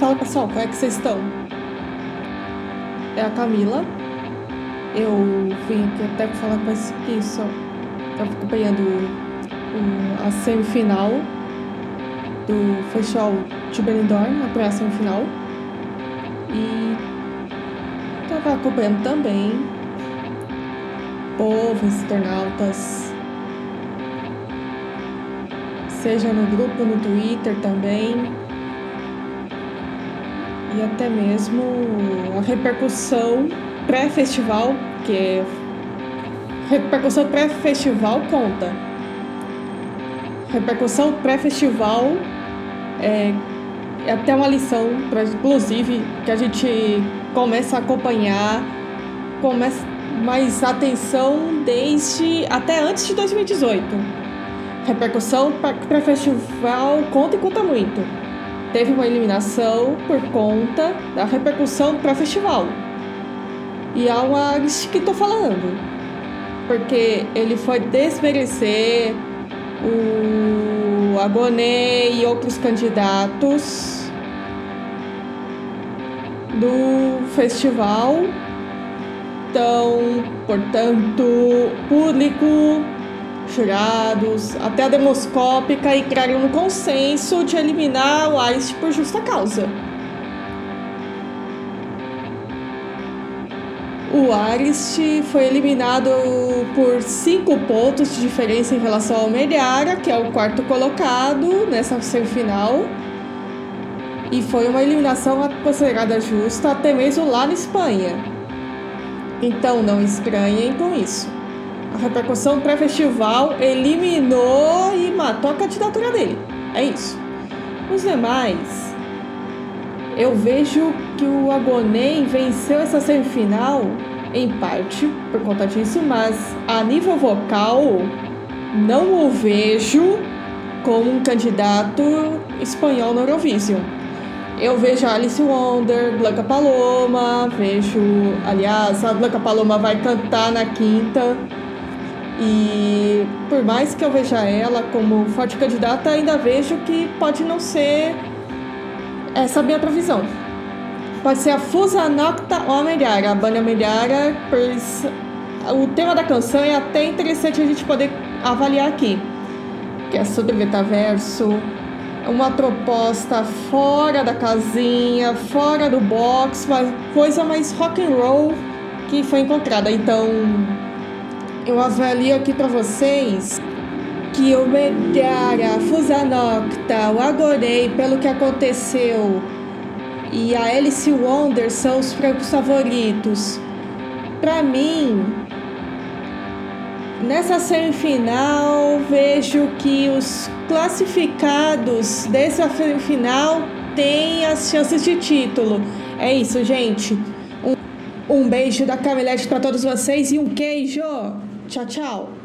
Fala pessoal, como é que vocês estão? É a Camila. Eu vim aqui até falar com só estava acompanhando a semifinal do Festival de Benidorm, a primeira semifinal. E estava acompanhando também povos, internautas, seja no grupo, no Twitter também, e até mesmo a repercussão pré-festival, que repercussão pré-festival conta. Repercussão pré-festival é, é até uma lição, pra, inclusive, que a gente começa a acompanhar, começa mais atenção desde até antes de 2018. Repercussão pré-festival conta e conta muito. Teve uma eliminação por conta da repercussão pré-festival. E é uma que estou falando. Porque ele foi desmerecer o Agoné e outros candidatos do festival. Então, portanto, público, jurados, até a demoscópica entraram no consenso de eliminar o Aist por justa causa. O Arist foi eliminado por cinco pontos de diferença em relação ao Meliara, que é o quarto colocado nessa semifinal. E foi uma eliminação considerada justa até mesmo lá na Espanha. Então não estranhem com isso. A repercussão pré-festival eliminou e matou a candidatura dele. É isso. Os demais eu vejo que o Agonem venceu essa semifinal em parte por conta disso, mas a nível vocal não o vejo como um candidato espanhol no Eurovision. Eu vejo a Alice Wonder, Blanca Paloma, vejo, aliás, a Blanca Paloma vai cantar na quinta. E por mais que eu veja ela como forte candidata, ainda vejo que pode não ser essa minha previsão. Pode ser a Fusa Nocta ou a Meliara. A banda Meliara, pois o tema da canção é até interessante a gente poder avaliar aqui. Que é sobre metaverso, uma proposta fora da casinha, fora do box, uma coisa mais rock and roll que foi encontrada. Então, eu avalio aqui para vocês que o Mediara, a Fusanocta, o Agorei, pelo que aconteceu, e a Alice Wonder são os favoritos. Para mim, nessa semifinal, vejo que os classificados dessa semifinal têm as chances de título. É isso, gente. Um, beijo da Camilete para todos vocês e um queijo. Tchau, tchau.